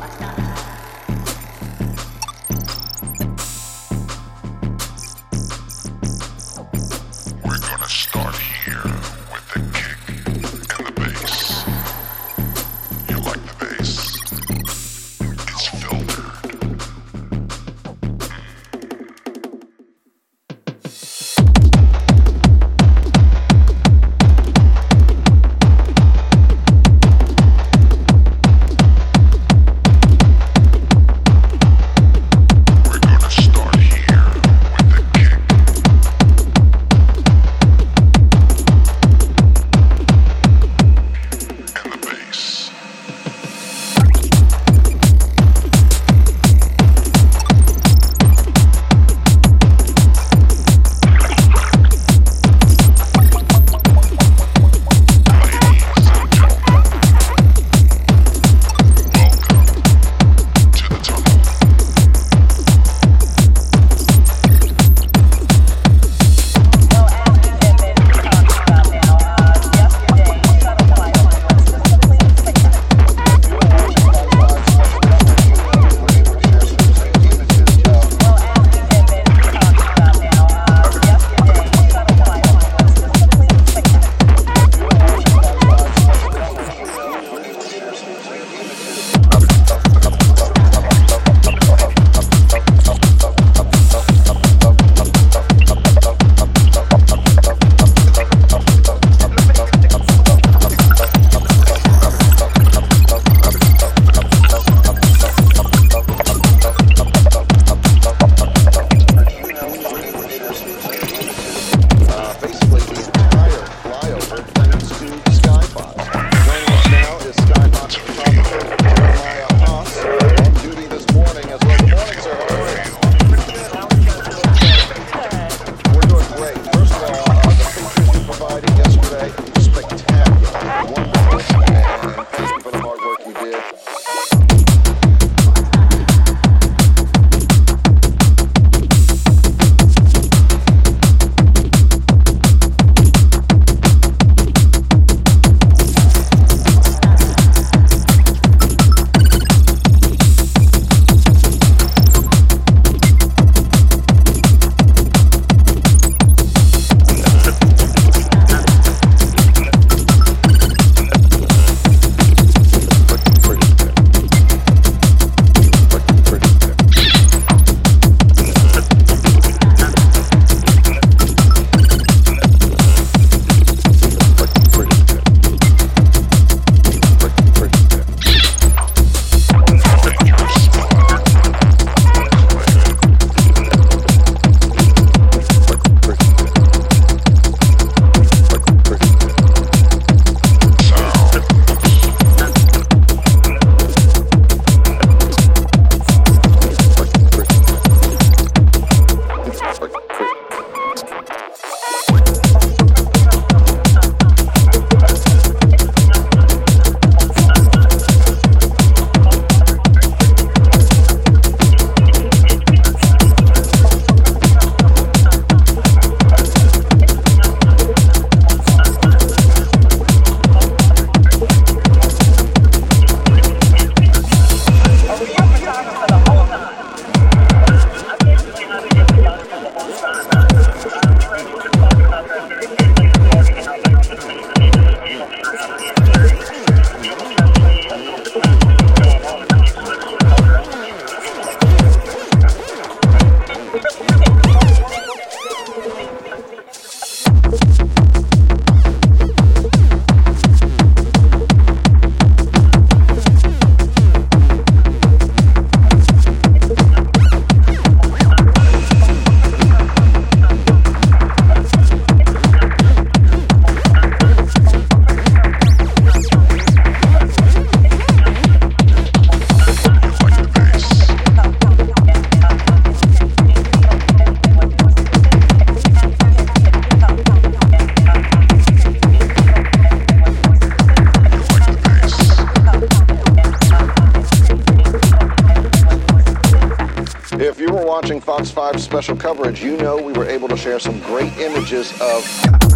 What's 嗯 watching Fox 5 special coverage, you know we were able to share some great images of